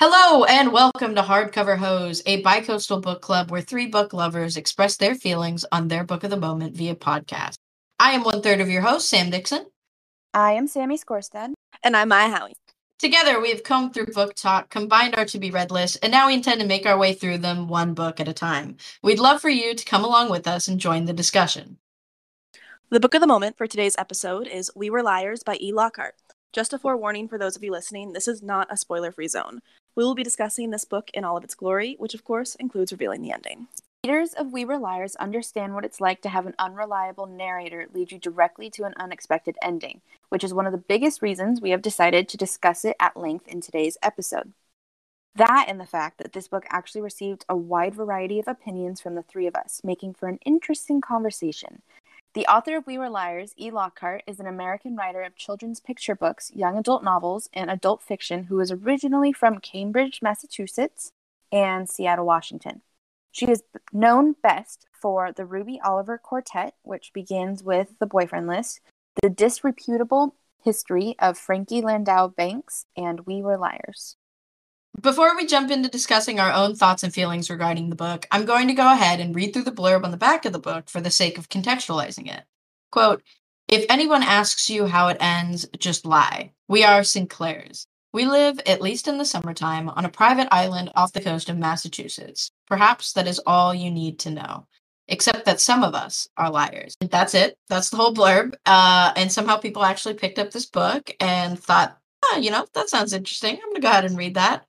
Hello and welcome to Hardcover Hose, a bicoastal book club where three book lovers express their feelings on their book of the moment via podcast. I am one third of your host, Sam Dixon. I am Sammy Skorstad. And I'm Maya Howie. Together, we have combed through BookTok, combined our to be read list, and now we intend to make our way through them one book at a time. We'd love for you to come along with us and join the discussion. The book of the moment for today's episode is We Were Liars by E. Lockhart. Just a forewarning for those of you listening, this is not a spoiler free zone. We will be discussing this book in all of its glory, which of course includes revealing the ending. Readers of We Were Liars understand what it's like to have an unreliable narrator lead you directly to an unexpected ending, which is one of the biggest reasons we have decided to discuss it at length in today's episode. That and the fact that this book actually received a wide variety of opinions from the three of us, making for an interesting conversation. The author of We Were Liars, E. Lockhart, is an American writer of children's picture books, young adult novels, and adult fiction who is originally from Cambridge, Massachusetts, and Seattle, Washington. She is known best for the Ruby Oliver Quartet, which begins with The Boyfriend List, The Disreputable History of Frankie Landau Banks, and We Were Liars. Before we jump into discussing our own thoughts and feelings regarding the book, I'm going to go ahead and read through the blurb on the back of the book for the sake of contextualizing it. Quote If anyone asks you how it ends, just lie. We are Sinclairs. We live, at least in the summertime, on a private island off the coast of Massachusetts. Perhaps that is all you need to know. Except that some of us are liars. That's it. That's the whole blurb. Uh, and somehow people actually picked up this book and thought, oh, you know, that sounds interesting. I'm going to go ahead and read that.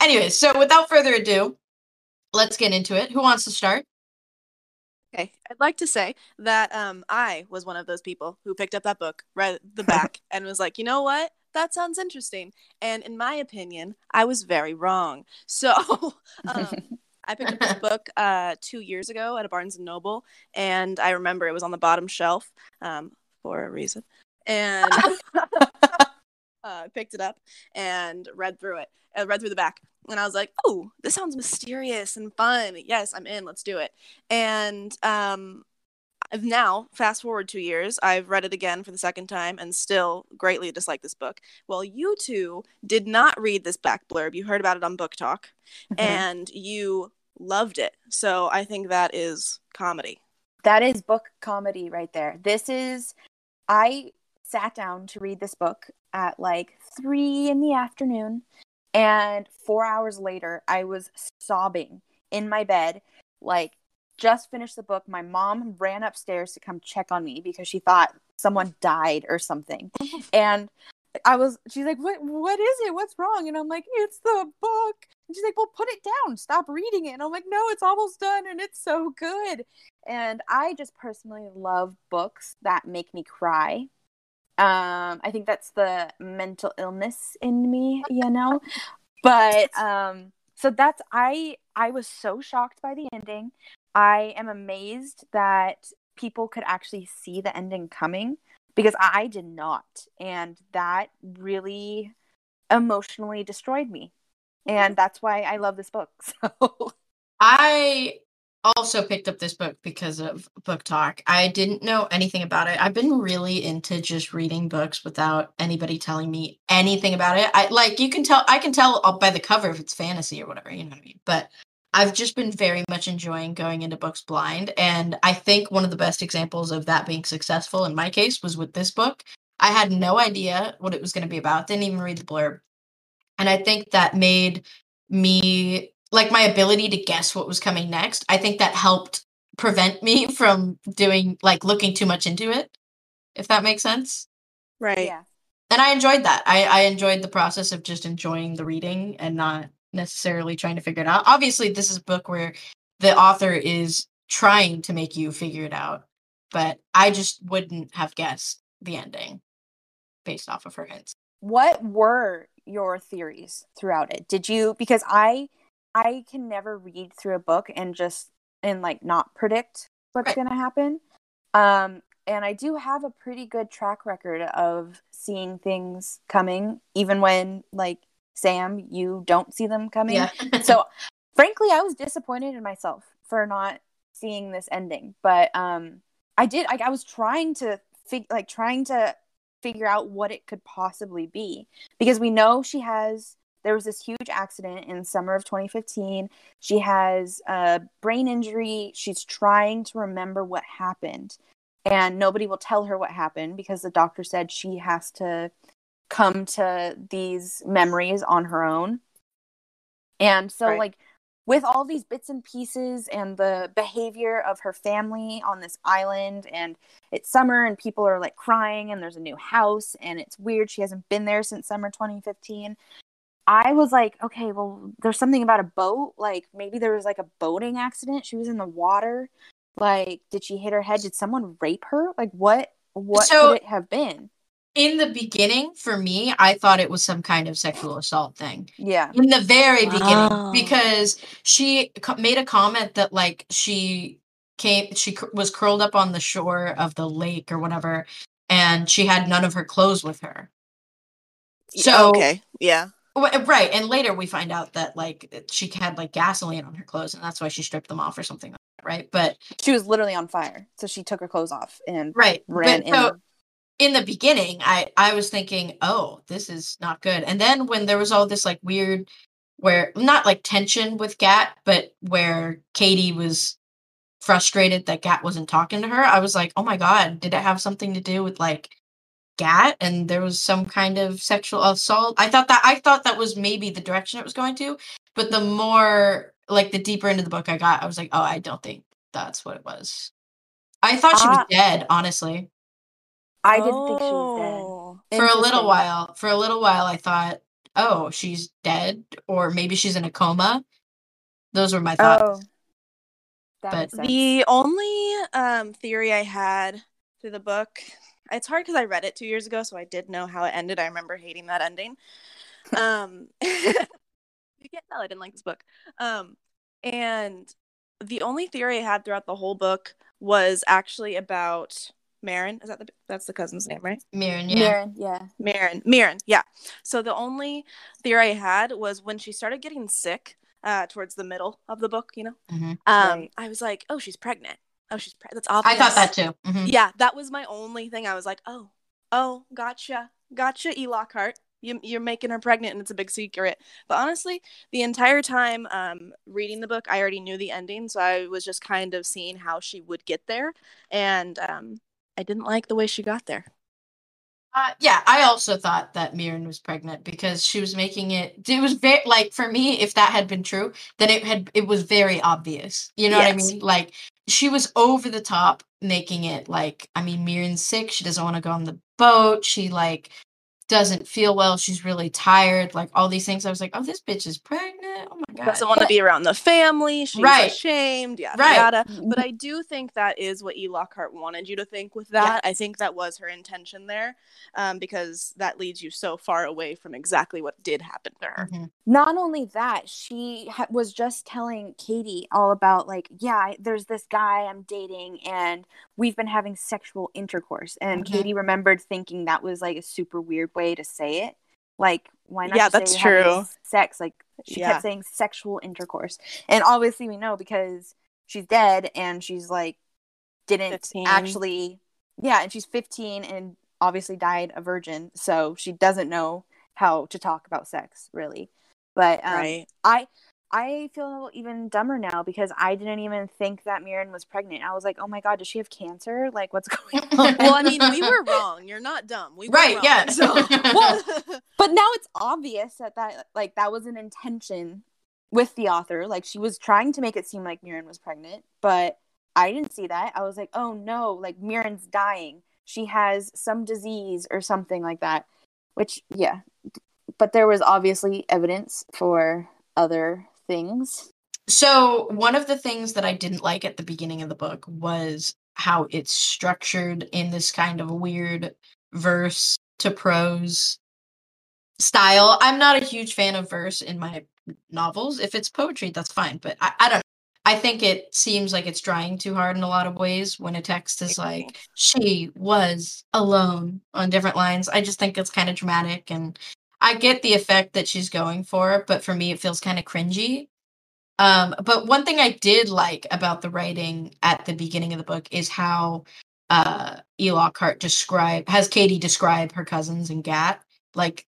Anyways, so without further ado, let's get into it. Who wants to start? Okay, I'd like to say that um, I was one of those people who picked up that book, read the back, and was like, you know what? That sounds interesting. And in my opinion, I was very wrong. So um, I picked up this book uh, two years ago at a Barnes and Noble, and I remember it was on the bottom shelf um, for a reason. And uh, picked it up and read through it. I read through the back, and I was like, "Oh, this sounds mysterious and fun. Yes, I'm in. Let's do it." And um, I've now fast forward two years. I've read it again for the second time and still greatly dislike this book. Well, you two did not read this back blurb. You heard about it on BookTok, mm-hmm. and you loved it. So I think that is comedy. That is book comedy right there. This is I sat down to read this book at like three in the afternoon and four hours later, I was sobbing in my bed, like just finished the book. My mom ran upstairs to come check on me because she thought someone died or something. and I was, she's like, what, what is it? What's wrong? And I'm like, it's the book. And she's like, well, put it down. Stop reading it. And I'm like, no, it's almost done and it's so good. And I just personally love books that make me cry. Um, I think that's the mental illness in me, you know. but um, so that's I I was so shocked by the ending. I am amazed that people could actually see the ending coming because I did not, and that really emotionally destroyed me. And that's why I love this book. So I also picked up this book because of BookTok. I didn't know anything about it. I've been really into just reading books without anybody telling me anything about it. I like you can tell I can tell by the cover if it's fantasy or whatever, you know what I mean? But I've just been very much enjoying going into books blind and I think one of the best examples of that being successful in my case was with this book. I had no idea what it was going to be about. Didn't even read the blurb. And I think that made me like my ability to guess what was coming next i think that helped prevent me from doing like looking too much into it if that makes sense. Right. Yeah. And i enjoyed that. I i enjoyed the process of just enjoying the reading and not necessarily trying to figure it out. Obviously this is a book where the author is trying to make you figure it out but i just wouldn't have guessed the ending based off of her hints. What were your theories throughout it? Did you because i I can never read through a book and just and like not predict what's right. going to happen. Um and I do have a pretty good track record of seeing things coming even when like Sam you don't see them coming. Yeah. so frankly I was disappointed in myself for not seeing this ending, but um I did like I was trying to fig- like trying to figure out what it could possibly be because we know she has there was this huge accident in summer of 2015. She has a brain injury. She's trying to remember what happened, and nobody will tell her what happened because the doctor said she has to come to these memories on her own. And so, Right. like, with all these bits and pieces and the behavior of her family on this island, and it's summer and people are like crying, and there's a new house, and it's weird. She hasn't been there since summer 2015. I was like, okay, well, there's something about a boat. Like, maybe there was like a boating accident. She was in the water. Like, did she hit her head? Did someone rape her? Like, what? What So- could it have been? In the beginning, for me, I thought it was some kind of sexual assault thing. Yeah. in the very Wow. beginning because she co- made a comment that like she came she cr- was curled up on the shore of the lake or whatever and she had none of her clothes with her So- okay, yeah, Wh- Eh, right and later we find out that like eh, she had like gasoline on her clothes and that's why she stripped them off or something like that right but She was literally on fire. So she took her clothes off and right ran but in. so in the beginning i i was thinking oh this is not good and then when there was all this like weird where not like tension with gat but where katie was frustrated that gat wasn't talking to her i was like oh my god did it have something to do with like gat and there was some kind of sexual assault i thought that i thought that was maybe the direction it was going to but the more like the deeper into the book i got i was like oh i don't think that's what it was i thought she was Ah. dead honestly I didn't think she was Oh. dead. for a little while for a little while i thought oh she's dead or maybe she's in a coma those were my thoughts Oh. But. The only um, theory I had through the book, it's hard because I read it two years ago, so I did know how it ended. I remember hating that ending. Um, you can't tell I didn't like this book. Um, and the only theory I had throughout the whole book was actually about Marin. Is that the that's the cousin's name, right? Mirren, yeah Mirren, yeah. Marin. Marin, yeah. So the only theory I had was when she started getting sick, uh, towards the middle of the book, you know. Mhm. Um, Right. I was like, oh, she's pregnant. Oh, she's pregnant. That's obvious. i thought that too Mhm. Yeah, that was my only thing. I was like, oh, oh, gotcha, gotcha, E. Lockhart. You, you're making her pregnant, and it's a big secret. But honestly, the entire time um, reading the book, I already knew the ending, so I was just kind of seeing how she would get there, and um, I didn't like the way she got there. Uh, yeah, I also thought that Mirren was pregnant because she was making it. It was very like for me, if that had been true, then it had it was very obvious. You know what I mean? Like she was over the top making it like I mean, Mirren's sick. She doesn't want to go on the boat. She like doesn't feel well. She's really tired. Like all these things. I was like, oh, this bitch is pregnant. Oh my god. Doesn't want to be around the family. She's Right. ashamed. Yeah. Right. yada. But I do think that is what E. Lockhart wanted you to think with Yeah. that. I think that was her intention there, um, because that leads you so far away from exactly what did happen to her. Mhm. Not only that, she ha- was just telling Katie all about like, yeah, I- there's this guy I'm dating, and we've been having sexual intercourse. And Mhm. Katie remembered thinking that was like a super weird way to say it. Like, why not? Yeah, that's true. Sex, like she Yeah. kept saying sexual intercourse, and obviously we know because she's dead and she's like didn't 15. actually, yeah, and she's 15 and obviously died a virgin, so she doesn't know how to talk about sex really. But um, right. I I feel even dumber now because I didn't even think that Mirren was pregnant. I was like, oh my god, does she have cancer? Like, what's going on? Well, I mean, we were wrong. You're not dumb. We were Right, wrong, yeah. So, Well, but now it's obvious that that like that was an intention with the author. Like she was trying to make it seem like Mirren was pregnant, but I didn't see that. I was like, oh no, like Mirren's dying. She has some disease or something like that. Which yeah, but there was obviously evidence for other things. So, one of the things that I didn't like at the beginning of the book was how it's structured in this kind of weird verse to prose style. I'm not a huge fan of verse in my novels. If it's poetry, that's fine, but I, I don't know. I think it seems like it's trying too hard in a lot of ways when a text is like, she was alone on different lines. I just think it's kind of dramatic and I get the effect that she's going for, but for me, it feels kind of cringy. Um, but one thing I did like about the writing at the beginning of the book is how uh E. Lockhart describe has Katie describe her cousins and Gat. Like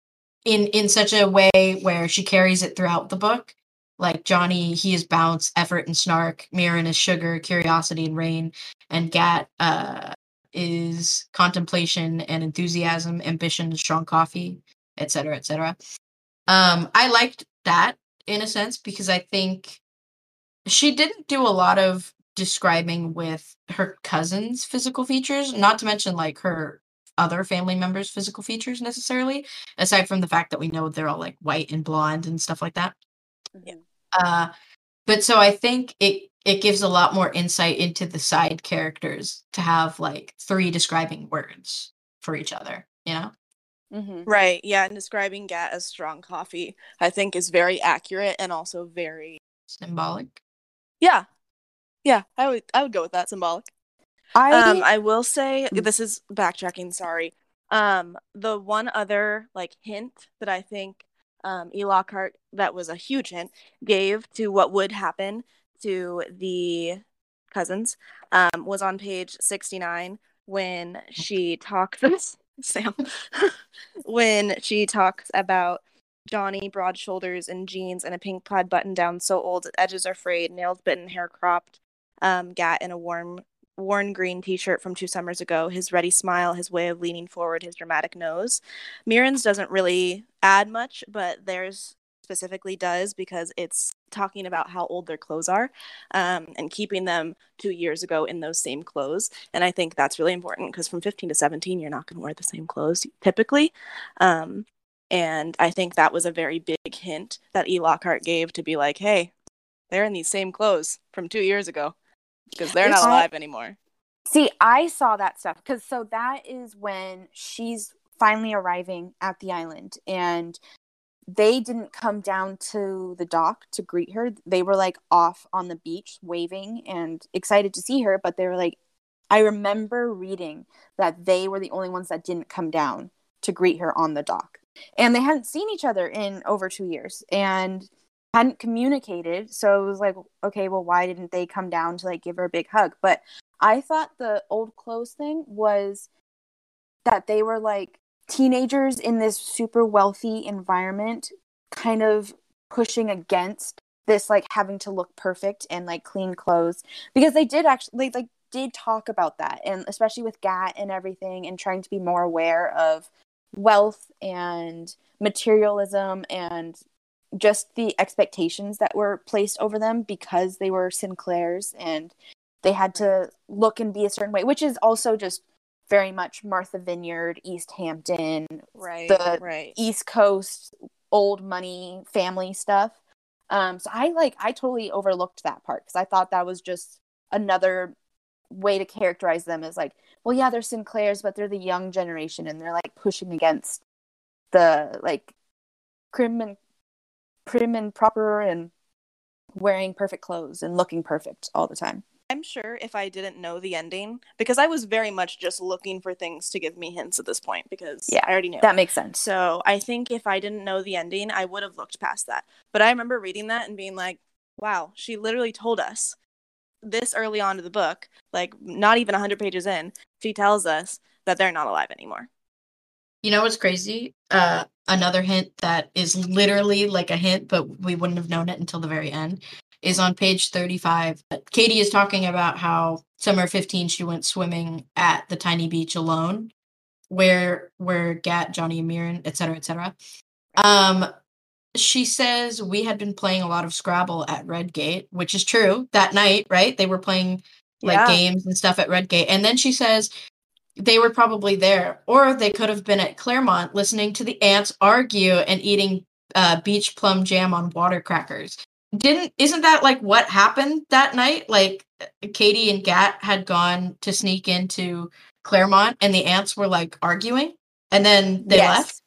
in in such a way where she carries it throughout the book. Like Johnny, he is bounce, effort, and snark. Mirren is sugar, curiosity, and rain. And Gat uh, is contemplation and enthusiasm, ambition, and strong coffee, etc., etc. Um, I liked that in a sense because I think she didn't do a lot of describing with her cousin's physical features, not to mention like her other family members' physical features necessarily, aside from the fact that we know they're all like white and blonde and stuff like that. Yeah. Uh, but so I think it it gives a lot more insight into the side characters to have like three describing words for each other. You know. Mm-hmm. Right. Yeah. And describing Gat as strong coffee, I think, is very accurate and also very Symbolic. yeah, yeah. I would I would go with that symbolic. I, Um, I will say Mm. this is backtracking. Sorry. Um, the one other like hint that I think um, E. Lockhart that was a huge hint gave to what would happen to the cousins um, was on page sixty nine when she talks. Sam, when she talks about Johnny, broad shoulders and jeans and a pink plaid button down so old edges are frayed, nails bitten, hair cropped, um, Gat in a warm worn green t-shirt from two summers ago, his ready smile, his way of leaning forward, his dramatic nose. Mirren's doesn't really add much, but theirs specifically does because it's talking about how old their clothes are um, and keeping them two years ago in those same clothes. And I think that's really important because from 15 to 17, you're not going to wear the same clothes typically. Um, and I think that was a very big hint that E. Lockhart gave to be like, hey, they're in these same clothes from two years ago because they're not alive anymore. See, I saw that stuff because so that is when she's finally arriving at the island, and they didn't come down to the dock to greet her. They were like off on the beach waving and excited to see her, but they were like, I remember reading that they were the only ones that didn't come down to greet her on the dock. And they hadn't seen each other in over two years and hadn't communicated. So it was like, okay, well, why didn't they come down to like give her a big hug? But I thought the old clothes thing was that they were like teenagers in this super wealthy environment, kind of pushing against this like having to look perfect and like clean clothes because they did actually like did talk about that and especially with Gat and everything and trying to be more aware of wealth and materialism and just the expectations that were placed over them because they were Sinclairs and they had to look and be a certain way, which is also just very much Martha Vineyard, East Hampton, Right. the right. East Coast, old money family stuff. Um, so I like I totally overlooked that part because I thought that was just another way to characterize them as like, well, yeah, they're Sinclairs, but they're the young generation and they're like pushing against the like prim and prim and proper and wearing perfect clothes and looking perfect all the time. I'm sure if I didn't know the ending, because I was very much just looking for things to give me hints at this point, because Yeah, I already knew. That makes sense. So I think if I didn't know the ending, I would have looked past that. But I remember reading that and being like, wow, she literally told us this early on to the book, like not even 100 pages in, she tells us that they're not alive anymore. You know what's crazy? Uh, another hint that is literally like a hint, but we wouldn't have known it until the very end, is on page 35. Katie is talking about how summer 15 she went swimming at the tiny beach alone, where where Gat, Johnny, and Mirren, etc., etc. Um, she says we had been playing a lot of Scrabble at Redgate, which is true. That night, right? They were playing like Yeah. games and stuff at Redgate, and then she says they were probably there, or they could have been at Clairmont listening to the ants argue and eating uh, beach plum jam on water crackers. Didn't isn't that like what happened that night? Like Katie and Gat had gone to sneak into Clairmont, and the ants were like arguing, and then they Yes. left.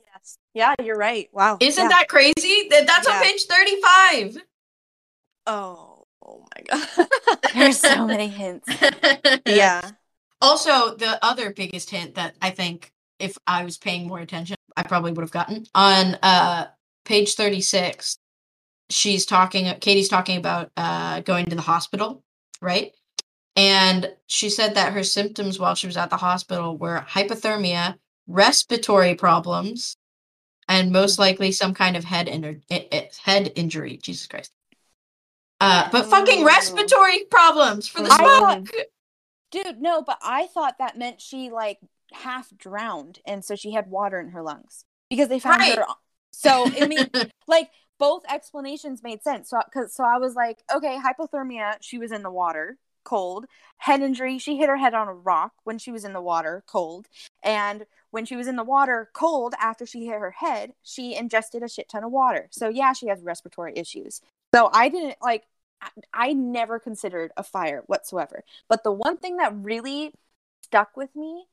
Yes. Yeah, you're right. Wow. Isn't Yeah. that crazy? That that's Yeah. on page thirty-five. Oh, oh my god. There's so many hints. yeah. Also, the other biggest hint that I think if I was paying more attention, I probably would have gotten on uh page 36. She's talking Katie's talking about uh going to the hospital, right? And she said that her symptoms while she was at the hospital were hypothermia, respiratory problems, and most Mhm. likely some kind of head in- head injury. Jesus Christ. Uh, but fucking respiratory problems for the smoke. Dude, no, but I thought that meant she like half drowned and so she had water in her lungs because they found Right. her. So, I mean, like both explanations made sense. So, cause, so I was like, okay, hypothermia, she was in the water, cold. Head injury, she hit her head on a rock when she was in the water, cold. And when she was in the water, cold, after she hit her head, she ingested a shit ton of water. So, yeah, she has respiratory issues. So, I didn't like, I, I never considered a fire whatsoever. But the one thing that really stuck with me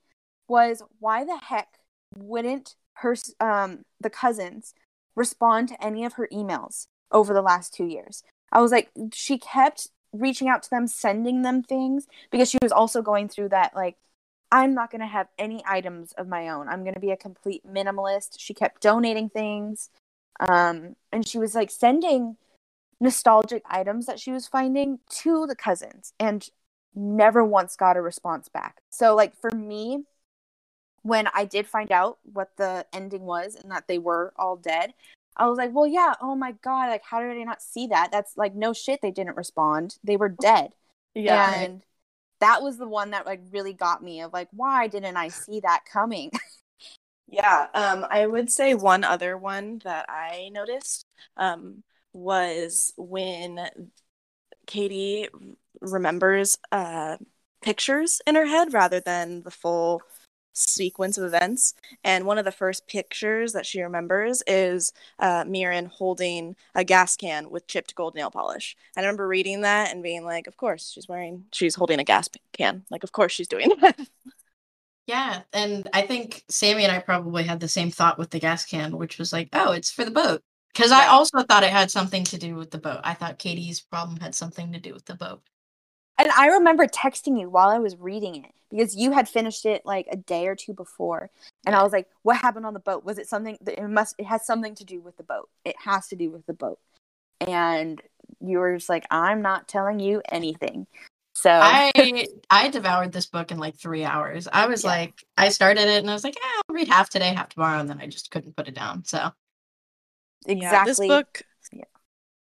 was why the heck wouldn't her um the cousins respond to any of her emails over the last 2 years. I was like she kept reaching out to them, sending them things because she was also going through that like I'm not going to have any items of my own. I'm going to be a complete minimalist. She kept donating things. Um and she was like sending nostalgic items that she was finding to the cousins and never once got a response back. So like for me when I did find out what the ending was and that they were all dead, I was like, "Well, yeah, oh my god, like how did I not see that? That's like no shit they didn't respond. They were dead." Yeah. And that was the one that like really got me of like why didn't I see that coming? Yeah, um, I would say one other one that I noticed um, was when Katie remembers uh, pictures in her head rather than the full sequence of events. And one of the first pictures that she remembers is uh, Mirren holding a gas can with chipped gold nail polish. And I remember reading that and being like, of course, she's wearing, she's holding a gas can. Like, of course she's doing that. Yeah, and I think Sammy and I probably had the same thought with the gas can, which was like, oh, it's for the boat. Because I also thought it had something to do with the boat. I thought Katie's problem had something to do with the boat. And I remember texting you while I was reading it because you had finished it like a day or two before and I was like, "What happened on the boat? Was it something that it must it has something to do with the boat. It has to do with the boat." And you were just like, "I'm not telling you anything." So I I devoured this book in like three hours. I was Yeah. like, I started it and I was like, yeah, I'll read half today, half tomorrow, and then I just couldn't put it down. So exactly Yeah, this book.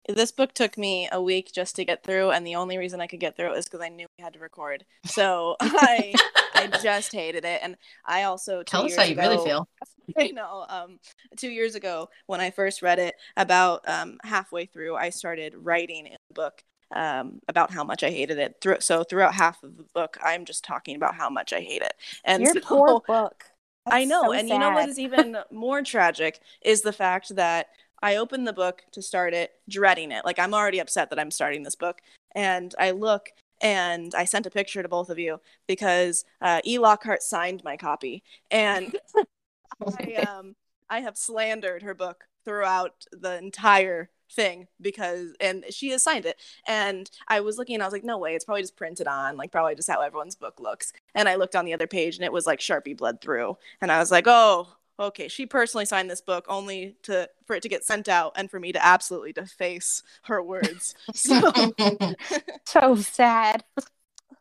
This book took me a week just to get through, and the only reason I could get through it was because I knew we had to record. So I, I just hated it, and I also tell us how you really feel. you know. Um, two years ago, when I first read it, about um halfway through, I started writing in the book um about how much I hated it. Through so throughout half of the book, I'm just talking about how much I hate it, and your so- poor book. I know. so and you know what is even more tragic is the fact that I opened the book to start it, dreading it. Like I'm already upset that I'm starting this book. And I look and I sent a picture to both of you because uh, E. Lockhart signed my copy. And I, um, I have slandered her book throughout the entire thing because and she has signed it and i was looking and i was like no way it's probably just printed on like probably just how everyone's book looks and i looked on the other page and it was like sharpie bled through and i was like oh okay she personally signed this book only to for it to get sent out and for me to absolutely deface her words so so sad.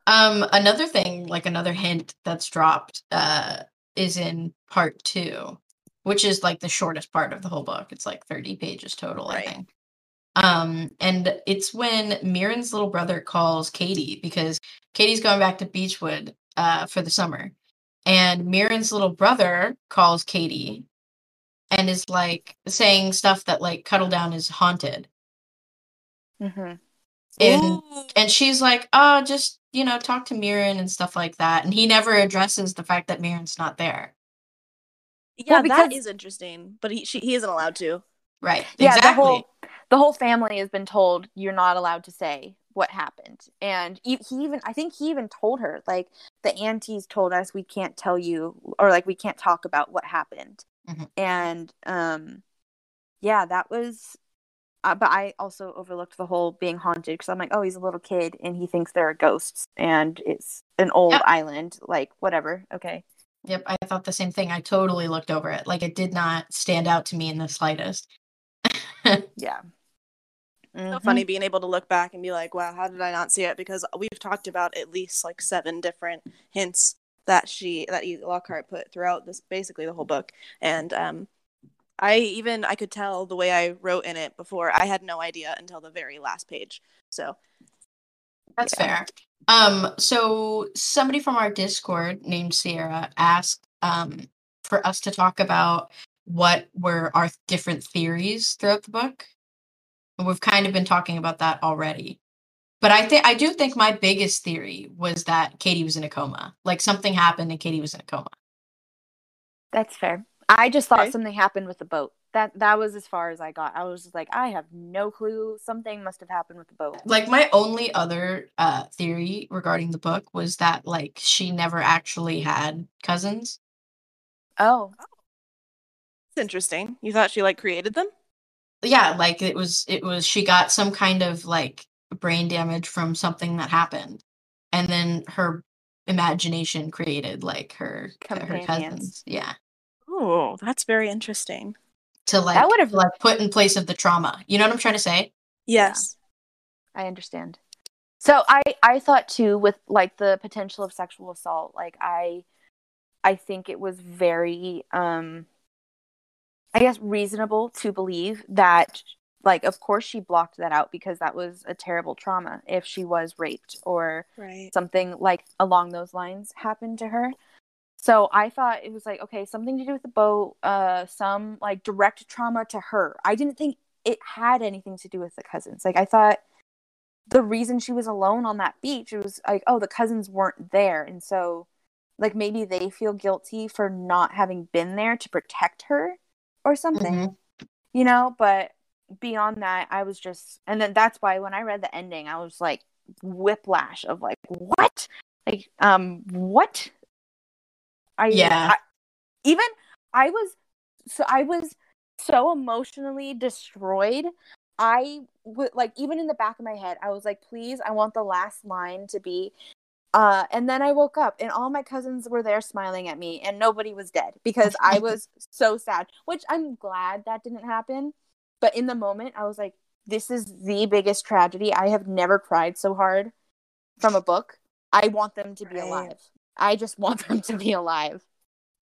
um, another thing, like another hint that's dropped, uh, is in part two, which is like the shortest part of the whole book. It's like 30 pages total, Right. I think. Um, and it's when Mirren's little brother calls Katie because Katie's going back to Beechwood uh for the summer. And Mirren's little brother calls Katie and is like saying stuff that like Cuddledown is haunted. hmm And Ooh. and she's like, oh, just you know, talk to Mirren and stuff like that. And he never addresses the fact that Mirren's not there. yeah Well, because- is interesting but he she, he isn't allowed to Right. Yeah, exactly. the whole the whole family has been told you're not allowed to say what happened, and he, he even I think he even told her like the aunties told us we can't tell you or like we can't talk about what happened, Mhm. and um, yeah, that was. Uh, but I also overlooked the whole being haunted because I'm like, oh, he's a little kid and he thinks there are ghosts and it's an old Yep. island. Like, whatever. Okay. Yep, I thought the same thing. I totally looked over it. Like it did not stand out to me in the slightest. Yeah. So Mhm. funny being able to look back and be like, wow, how did I not see it? Because we've talked about at least like seven different hints that she that E. Lockhart put throughout this basically the whole book, and um, I even I could tell the way I wrote in it before. I had no idea until the very last page. So That's fair. Um, so somebody from our Discord named Sierra asked um for us to talk about what were our different theories throughout the book. And we've kind of been talking about that already. But I think I do think my biggest theory was that Katie was in a coma. Like something happened and Katie was in a coma. That's fair. I just thought Okay. something happened with the boat. That that was as far as I got. I was just like, I have no clue. Something must have happened with the boat. Like my only other uh theory regarding the book was that like she never actually had cousins. Oh, it's interesting. You thought she like created them? Yeah like it was it was she got some kind of like brain damage from something that happened and then her imagination created like her her cousins yeah Oh, that's very interesting. to like that would've- like put in place of the trauma you know what i'm trying to say Yes. I understand. So I I thought too with like the potential of sexual assault. Like I I think it was very um I guess reasonable to believe that like of course she blocked that out because that was a terrible trauma if she was raped or Right. something like along those lines happened to her. So I thought it was like okay, something to do with the boat, uh some like direct trauma to her. I didn't think it had anything to do with the cousins. Like I thought the reason she was alone on that beach it was like oh the cousins weren't there and so like maybe they feel guilty for not having been there to protect her or something Mhm. you know but beyond that i was just and then that's why when i read the ending i was like whiplash of like what like um what i Yeah. I, even i was so i was so emotionally destroyed i would like even in the back of my head i was like please i want the last line to be uh and then i woke up and all my cousins were there smiling at me and nobody was dead because i was so sad which i'm glad that didn't happen but in the moment i was like this is the biggest tragedy i have never cried so hard from a book i want them to be Right. alive i just want them to be alive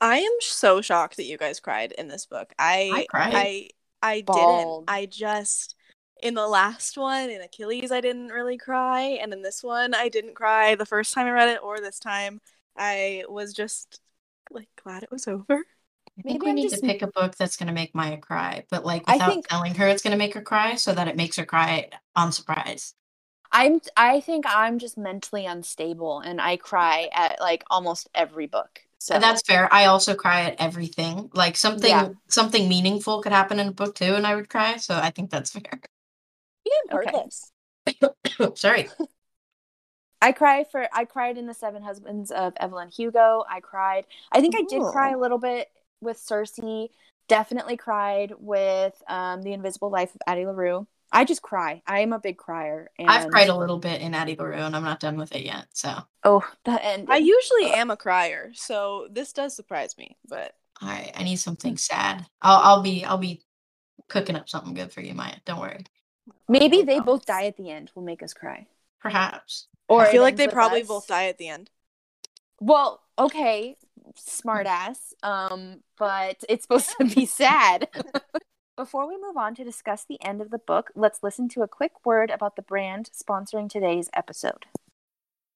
I am so shocked that you guys cried in this book. I I cried. I I didn't. I just in the last one in Achilles I didn't really cry and in this one I didn't cry the first time I read it or this time. I was just like glad it was over. i think Maybe we I'm need just- to pick a book that's going to make maya cry but like without think- telling her it's going to make her cry so that it makes her cry on surprise i'm i think i'm just mentally unstable and i cry at like almost every book so that's fair i also cry at everything like something Yeah. something meaningful could happen in a book too and i would cry so i think that's fair You didn't hurt Okay. sorry I cry for I cried in the Seven Husbands of Evelyn Hugo. I cried. I think I did cry a little bit with Circe. Definitely cried with um, the Invisible Life of Addie LaRue. I just cry. I am a big crier. And I've cried a little bit in Addie LaRue, and I'm not done with it yet. So, Oh, the end. I usually am a crier, so this does surprise me, but right, I need something sad. I'll, I'll be, I'll be cooking up something good for you, Maya. Don't worry. Maybe No they both die at the end. Will make us cry. Perhaps. Or I feel like they probably us. both die at the end. Well, okay, smartass. Um, but it's supposed to be sad. Before we move on to discuss the end of the book, let's listen to a quick word about the brand sponsoring today's episode.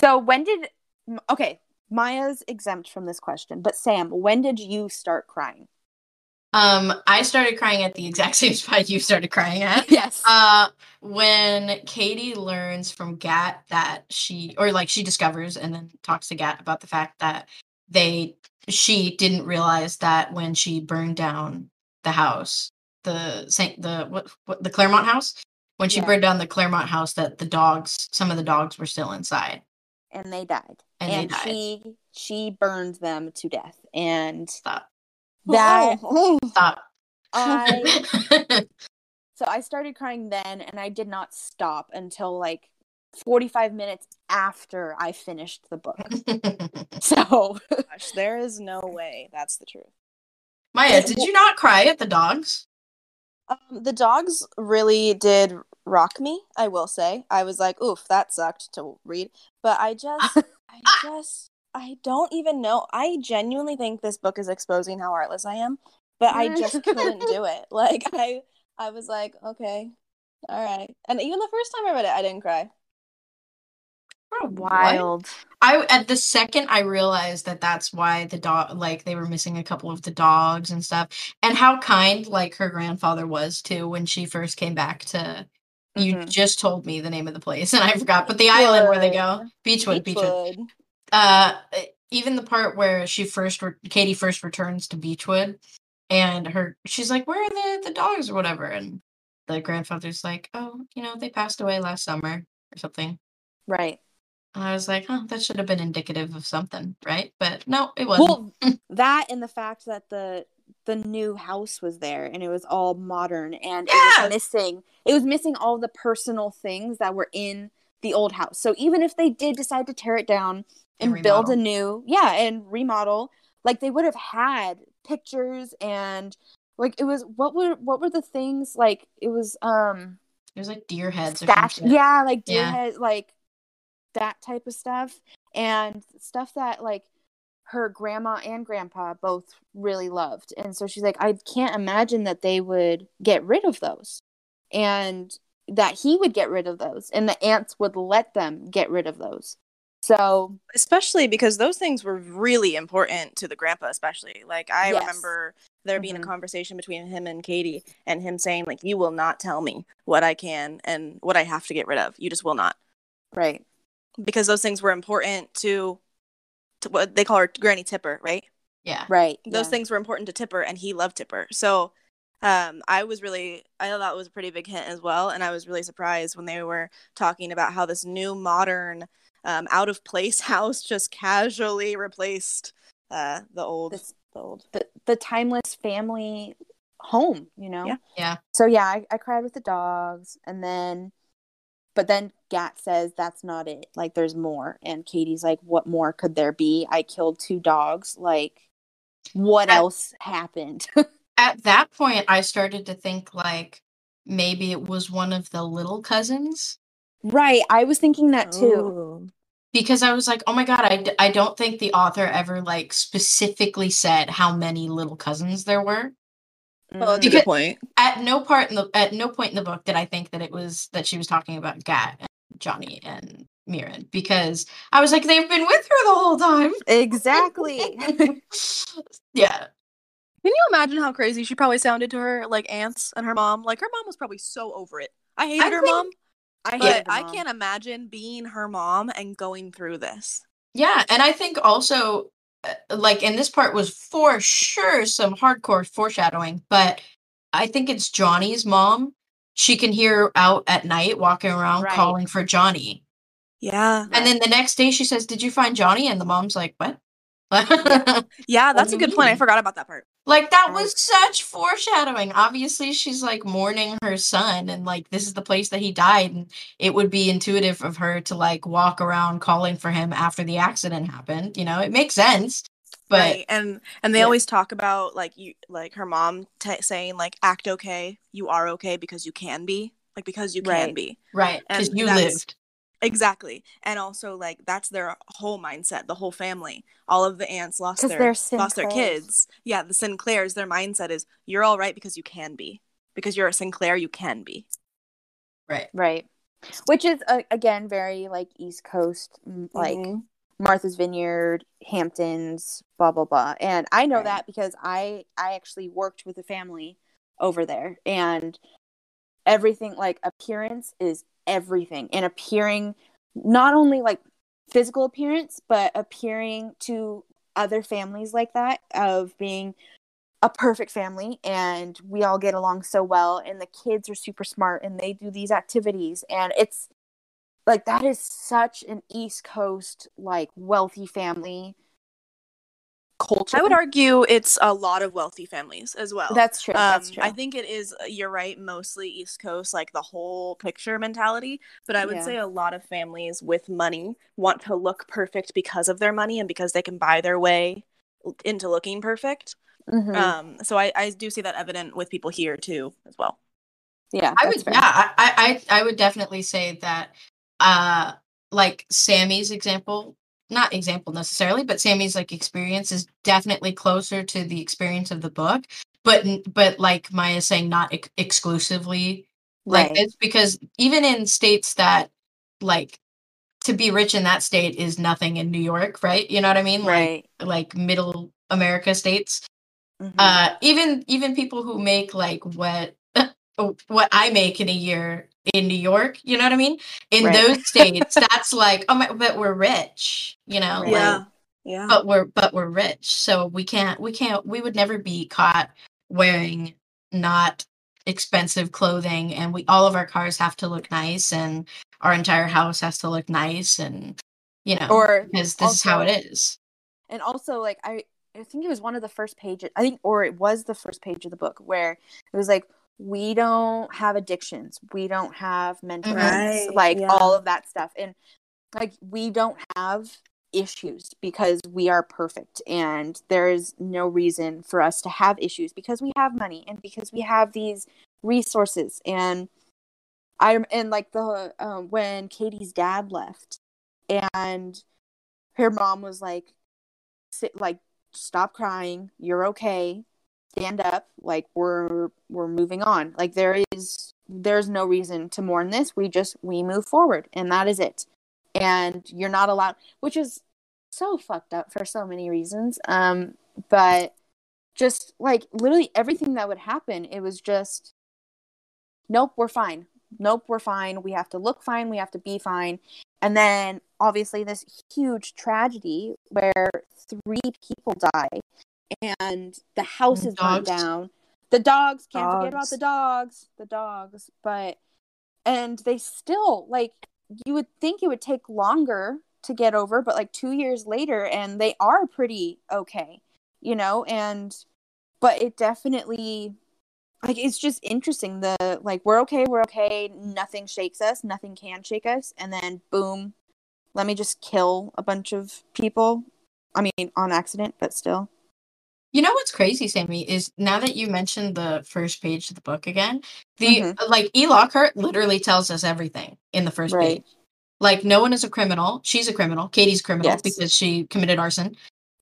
So, when did okay, Maya's exempt from this question, but Sam, when did you start crying? Um, I started crying at the exact same spot you started crying at. Yes. Uh, when Katie learns from Gat that she, or like she discovers and then talks to Gat about the fact that they, she didn't realize that when she burned down the house, the Saint, the what, what the Clairmont house, when she Yeah. burned down the Clairmont house, that the dogs, some of the dogs were still inside. And they died. And they And, died. she she burned them to death. And Stop. that oh. Stop. I so I started crying then and I did not stop until like 45 minutes after I finished the book. So Gosh, there is no way that's the truth. Maya, did you not cry at the dogs? Um, the dogs really did rock me. I will say. I was like, "Oof, that sucked to read," but I just, I just, I don't even know. I genuinely think this book is exposing how artless I am, but I just couldn't do it. Like I, I was like, okay, all right, and even the first time I read it, I didn't cry. What? wild. I at the second I realized that that's why the dog like they were missing a couple of the dogs and stuff and how kind like her grandfather was too when she first came back to you Mhm. just told me the name of the place and I forgot but the island where they go Beechwood Beechwood Beechwood. uh even the part where she first re- Katie first returns to Beechwood and her she's like where are the the dogs or whatever and the grandfather's like oh you know they passed away last summer or something Right. I was like, huh, that should have been indicative of something, right? But no, it wasn't. Well, that and the fact that the the new house was there and it was all modern and it was missing it was missing all the personal things that were in the old house. So even if they did decide to tear it down And and, build a new, yeah, and remodel, like they would have had pictures and like it was what were what were the things like it was um it was like deer heads stash yeah like deer Yeah. head like that type of stuff. And stuff that like her grandma and grandpa both really loved. And so she's like i can't imagine that they would get rid of those. And that he would get rid of those and the aunts would let them get rid of those. So especially because those things were really important to the grandpa especially. Like i Yes. remember there being Mhm. a conversation between him and katie and him saying like you will not tell me what i can and what i have to get rid of. You just will not. Right because those things were important to, to what they call her granny tipper right Yeah. right those yeah. things were important to tipper and he loved tipper so um, i was really i thought that was a pretty big hint as well and i was really surprised when they were talking about how this new modern um, out of place house just casually replaced uh, the old This- the old the, the timeless family home you know Yeah. Yeah. so yeah I, I cried with the dogs and then but then gat says that's not it. Like there's more. And katie's like what more could there be? I killed two dogs. Like what I- else happened? At that point, I started to think like maybe it was one of the little cousins. Right. I was thinking that too. Ooh. because I was like, oh my god, I, d- I don't think the author ever like specifically said how many little cousins there were. Well that's a. Good point At no part in the at no point in the book did I think that it was that she was talking about Gat and Johnny and Mirren because I was like, they've been with her the whole time. exactly yeah. can you imagine how crazy she probably sounded to her like aunts and her mom like her mom was probably so over it i hated I her think- mom i but hated i can't imagine being her mom and going through this Yeah, and I think also Uh, like and this part was for sure some hardcore foreshadowing, but I think it's Johnny's mom. She can hear out at night walking around Right. calling for Johnny. yeah And then the next day she says, "Did you find Johnny?" and the mom's like, "What?" Yeah that's a good point i forgot about that part like that was such foreshadowing. Obviously, she's like mourning her son and like this is the place that he died and it would be intuitive of her to like walk around calling for him after the accident happened, you know? It makes sense. But right and and they Yeah. always talk about like you like her mom t- saying like act okay you are okay because you can be like because you can Right. be Right, because you lived. Exactly and also like that's their whole mindset the whole family all of the aunts lost 'Cause their lost their kids yeah the sinclairs their mindset is you're all right because you can be because you're a sinclair you can be Right. right which is uh, again very like east coast like Mhm. Martha's Vineyard, Hamptons, blah blah blah. And I know Right. that because I I actually worked with a family over there and everything like appearance is everything and appearing not only like physical appearance but appearing to other families like that of being a perfect family and we all get along so well and the kids are super smart and they do these activities. And it's like that is such an East Coast like wealthy family culture. I would argue it's a lot of wealthy families as well. that's true. that's Um, true. I think it is. You're right. Mostly East Coast, like the whole picture mentality. But I would Yeah. say a lot of families with money want to look perfect because of their money and because they can buy their way into looking perfect. Mhm. Um, so I, I do see that evident with people here too, as well. yeah, I that's would, fair. yeah, I, I, I would definitely say that, uh, like Sammy's example, not example necessarily, but Sammy's like experience is definitely closer to the experience of the book. But, but like Maya saying, not ex- exclusively like Right. this, because even in states that, like, to be rich in that state is nothing in New York, right? You know what I mean? Right. Like, like middle America states Mhm. uh even even people who make like what what i make in a year in new york you know what i mean in Right. those states that's like oh my but we're rich you know Right. like, yeah. but we're but we're rich so we can't we can't we would never be caught wearing not expensive clothing and we all of our cars have to look nice and our entire house has to look nice and you know or because this is how it is and also like I I think it was one of the first pages I think or it was the first page of the book where it was like we don't have addictions. We don't have mental illness Right, like yeah. all of that stuff. And like we don't have issues because we are perfect and there is no reason for us to have issues because we have money and because we have these resources. And I'm and like the um, when Cady's dad left and her mom was like sit like stop crying. You're okay stand up like we're we're moving on. Like there is there's no reason to mourn this. We just we move forward and that is it. And you're not allowed which is so fucked up for so many reasons. Um but just like literally everything that would happen it was just nope we're fine. Nope we're fine. We have to look fine. We have to be fine. And then obviously this huge tragedy where three people die and the house is burnt Dogs. down. The dogs, can't forget about the dogs, the dogs, but and they still like you would think it would take longer to get over, but like 2 years later and they are pretty okay, you know, and but it definitely like it's just interesting the like we're okay, we're okay, nothing shakes us, nothing can shake us and then boom, let me just kill a bunch of people. I mean, on accident, but still. You know what's crazy, Sammy, is now that you mentioned the first page of the book again, the Mhm. like E. Lockhart literally tells us everything in the first Right. page. Like no one is a criminal. She's a criminal. Cady's a criminal Yes. because she committed arson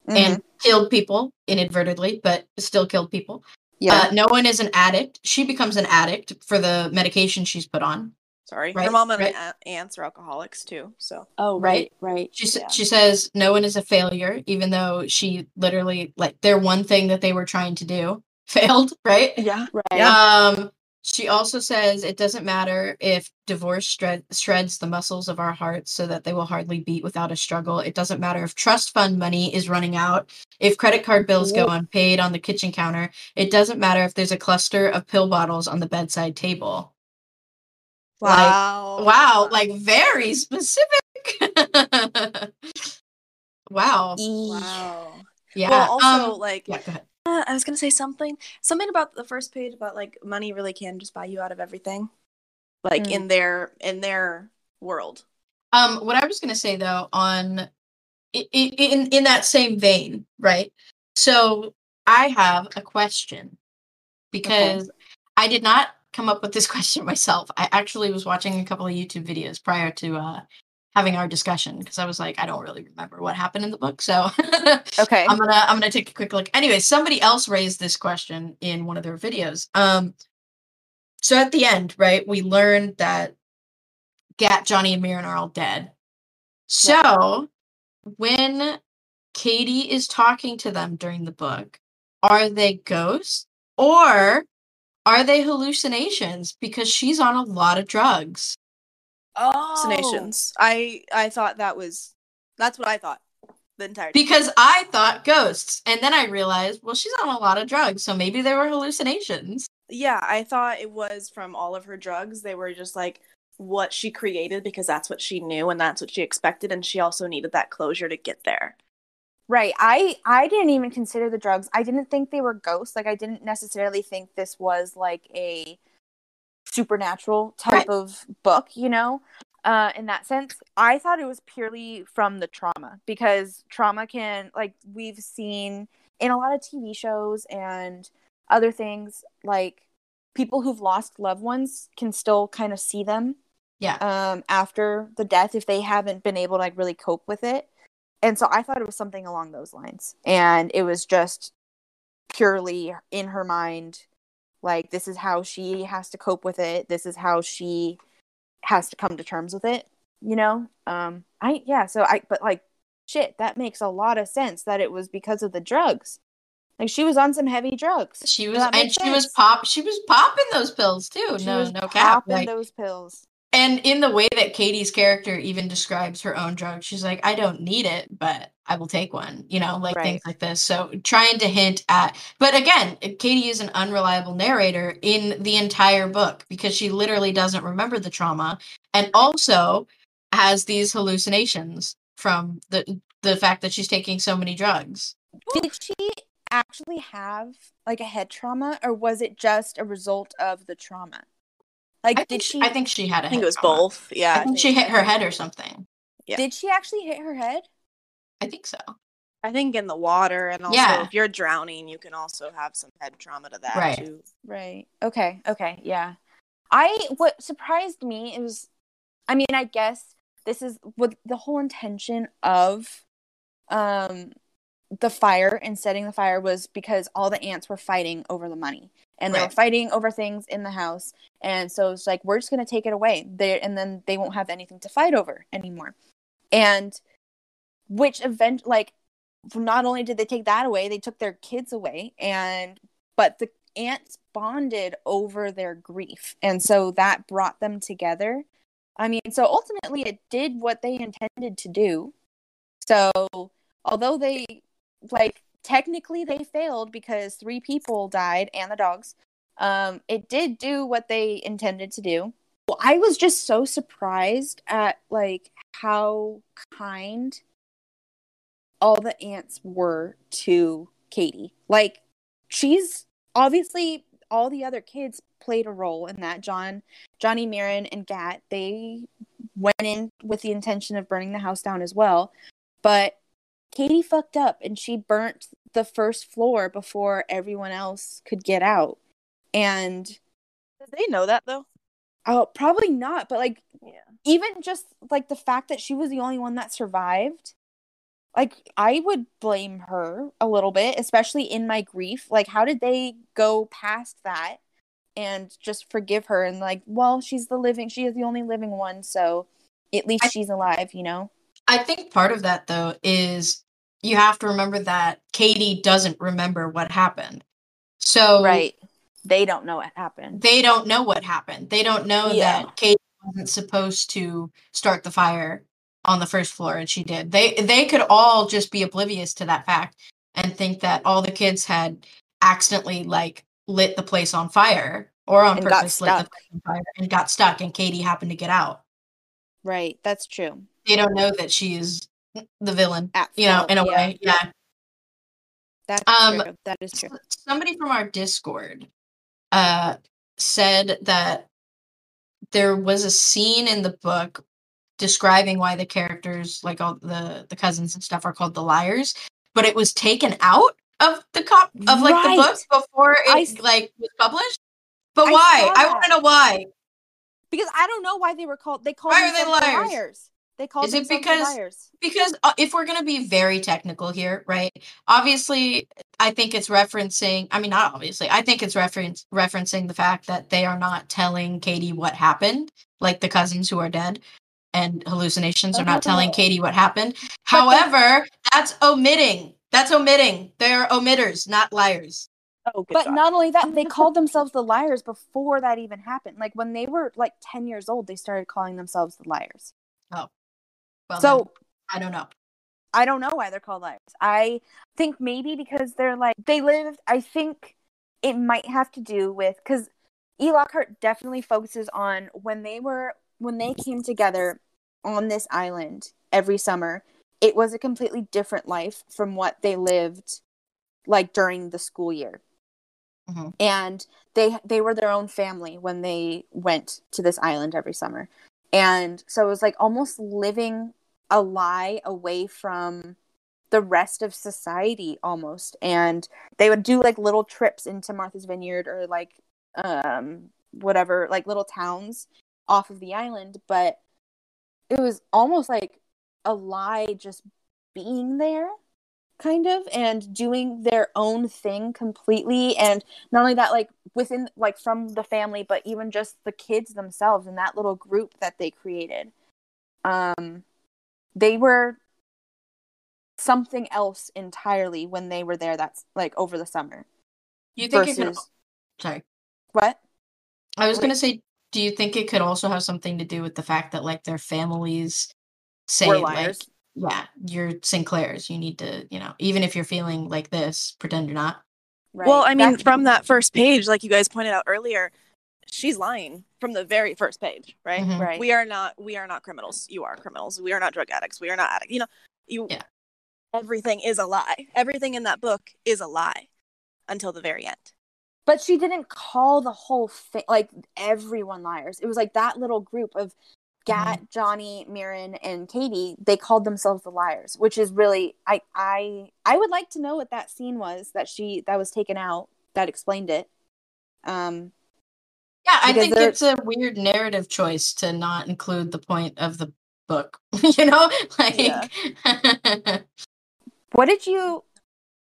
Mhm. and killed people inadvertently, but still killed people. yeah. Uh, no one is an addict. She becomes an addict for the medication she's put on. Sorry, Right, her mom and right. a- aunts are alcoholics too. So oh, right. right. She Yeah. she says no one is a failure, even though she literally like their one thing that they were trying to do failed. Right. yeah, Right. Um, she also says it doesn't matter if divorce shred- shreds the muscles of our hearts so that they will hardly beat without a struggle. It doesn't matter if trust fund money is running out, if credit card bills go unpaid on the kitchen counter. It doesn't matter if there's a cluster of pill bottles on the bedside table. Like, wow, Wow, like very specific. wow. wow. Yeah. Well, also um, like yeah, uh, I was gonna say something, something about the first page about like money really can just buy you out of everything, like Mm. in their in their world. Um, what I was going to say though, on i- i- in in that same vein, right? So I have a question because I did not come up with this question myself. I actually was watching a couple of YouTube videos prior to uh, having our discussion because I was like, I don't really remember what happened in the book, so Okay. I'm gonna I'm gonna take a quick look. Anyway, somebody else raised this question in one of their videos. Um, so at the end, right, we learned that Gat, Johnny, and Mirren are all dead. So when Cady is talking to them during the book, are they ghosts or are they hallucinations? Because she's on a lot of drugs. Oh. Hallucinations. I I thought that was that's what I thought the entire time. Because I thought ghosts, and then I realized, well, she's on a lot of drugs, so maybe they were hallucinations. yeah, I thought it was from all of her drugs. They were just like what she created because that's what she knew and that's what she expected and she also needed that closure to get there. Right. I I didn't even consider the drugs. I didn't think they were ghosts. Like I didn't necessarily think this was like a supernatural type of book, you know? Uh in that sense. I thought it was purely from the trauma because trauma can like we've seen in a lot of TV shows and other things like people who've lost loved ones can still kind of see them Yeah. um after the death if they haven't been able to like really cope with it and so i thought it was something along those lines and it was just purely in her mind like this is how she has to cope with it this is how she has to come to terms with it you know um i yeah so i but like shit that makes a lot of sense that it was because of the drugs like she was on some heavy drugs She was, and makes she was pop. She was popping those pills too. she no, was no cap. popping Like, those pills and in the way that Cady's character even describes her own drug, she's like, I don't need it, but I will take one. You know, like Right. things like this. So trying to hint at, but again, Cady is an unreliable narrator in the entire book because she literally doesn't remember the trauma, and also has these hallucinations from the the fact that she's taking so many drugs. Did she actually have like a head trauma or was it just a result of the trauma? Like I did think she I think she had a I think it was trauma. both. Yeah. I think she hit her head or something. yeah. did she actually hit her head? I think so. I think in the water and also Yeah. if you're drowning, you can also have some head trauma to that Right. too. Right. Okay. Okay. Yeah. I what surprised me is I mean, I guess this is what the whole intention of um the fire and setting the fire was because all the aunts were fighting over the money. And they were fighting over things in the house. And so it's like we're just going to take it away. They and then they won't have anything to fight over anymore. And which event like not only did they take that away they took their kids away. And but the aunts bonded over their grief. And so that brought them together. I mean so ultimately it did what they intended to do. So although they like technically they failed because three people died and the dogs. Um it did do what they intended to do. Well, i was just so surprised at like how kind all the aunts were to cady. Like she's obviously all the other kids played a role in that. John johnny Mirren, and gat they went in with the intention of burning the house down as well. But Cady fucked up and she burnt the first floor before everyone else could get out. And Did they know that though? oh, probably not, but like Yeah. even just like the fact that she was the only one that survived, like I would blame her a little bit, especially in my grief. Like, how did they go past that and just forgive her and like, well, she's the living, she is the only living one, so at least I- she's alive, you know? I think part of that though is you have to remember that Cady doesn't remember what happened. So right, They don't know what happened. they don't know what happened. They don't know Yeah. that Cady wasn't supposed to start the fire on the first floor and she did. They they could all just be oblivious to that fact and think that all the kids had accidentally like lit the place on fire or on And purpose lit the place on fire and got stuck and Cady happened to get out. Right, that's true. They don't know that she is the villain, you know, in a yeah. way. Yeah. That's Um, true. That is true. Somebody from our discord uh said that there was a scene in the book describing why the characters like all the the cousins and stuff are called the liars but it was taken out of the cop of like the book Right. before it I like was published but I why i want to know why Because I don't know why they were called. They called Why are they liars? liars. They called Is it because- liars. because uh, if we're going to be very technical here right obviously i think it's referencing i mean not obviously i think it's reference referencing the fact that they are not telling cady what happened like the cousins who are dead and hallucinations are not telling cady what happened however that's omitting that's omitting they're omitters not liars Oh, But job. not only that, they called themselves the liars before that even happened. Like when they were like ten years old, they started calling themselves the liars. Well so i don't know I don't know why they're called liars. I think maybe because they're like they lived. I think it might have to do with because E. Lockhart definitely focuses on when they were when they came together on this island every summer, it was a completely different life from what they lived like during the school year. Mhm. And they they were their own family when they went to this island every summer. And so it was like almost living a lie away from the rest of society almost. And they would do like little trips into Martha's Vineyard or like um whatever, like little towns off of the island, but it was almost like a lie just being there kind of and doing their own thing completely. And not only that like within like from the family but even just the kids themselves and that little group that they created. Um they were something else entirely when they were there that's like over the summer You think it could? Sorry, what I was Wait. gonna say. Do you think it could also have something to do with the fact that like their families say like, yeah, you're Sinclair's. You need to, you know, even if you're feeling like this, pretend you're not. right Well, I mean, That- from that first page, like you guys pointed out earlier, she's lying from the very first page, right? Mhm. right We are not we are not criminals. You are criminals. We are not drug addicts. We are not addicts. You know, you Yeah. everything is a lie. Everything in that book is a lie until the very end. but she didn't call the whole thing like everyone liars. It was like that little group of Gat, Johnny, Mirren, and Cady. They called themselves the liars, which is really I I I would like to know what that scene was that she that was taken out that explained it. Um, Yeah, I think it's a weird narrative choice to not include the point of the book. you know, like Yeah. what did you?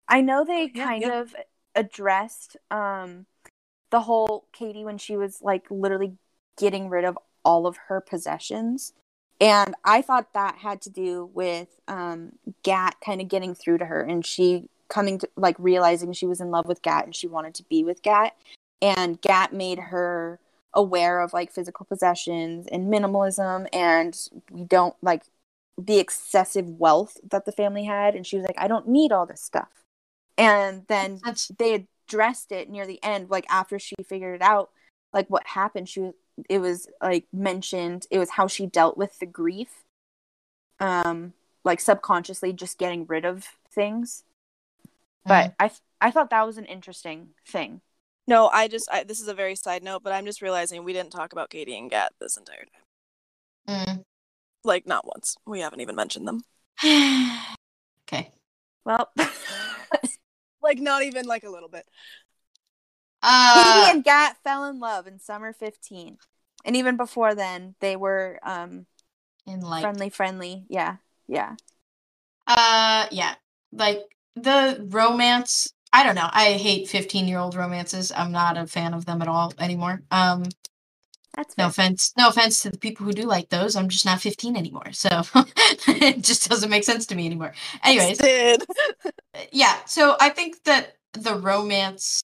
I know they Yeah, kind yeah. of addressed um the whole Cady when she was like literally getting rid of all of her possessions. And I thought that had to do with um Gat kind of getting through to her and she coming to like realizing she was in love with Gat and she wanted to be with Gat. And Gat made her aware of like physical possessions and minimalism and we don't like the excessive wealth that the family had. And she was like I don't need all this stuff. And then that's they addressed it near the end like after she figured it out like what happened she was it was like mentioned it was how she dealt with the grief um like subconsciously just getting rid of things. But i i thought that was an interesting thing No, I just I, this is a very side note, but I'm just realizing we didn't talk about Cady and Gat this entire time. Mm. Like not once. We haven't even mentioned them. okay. well Like not even like a little bit. Uh, cady and gat fell in love in summer 15 and even before then they were um in like friendly friendly yeah yeah Uh, yeah, like the romance. I don't know. I hate fifteen-year-old romances. I'm not a fan of them at all anymore. Um, that's no fair. offense, no offense to the people who do like those. I'm just not 15 anymore, so it just doesn't make sense to me anymore. Anyways, yeah. So I think that the romance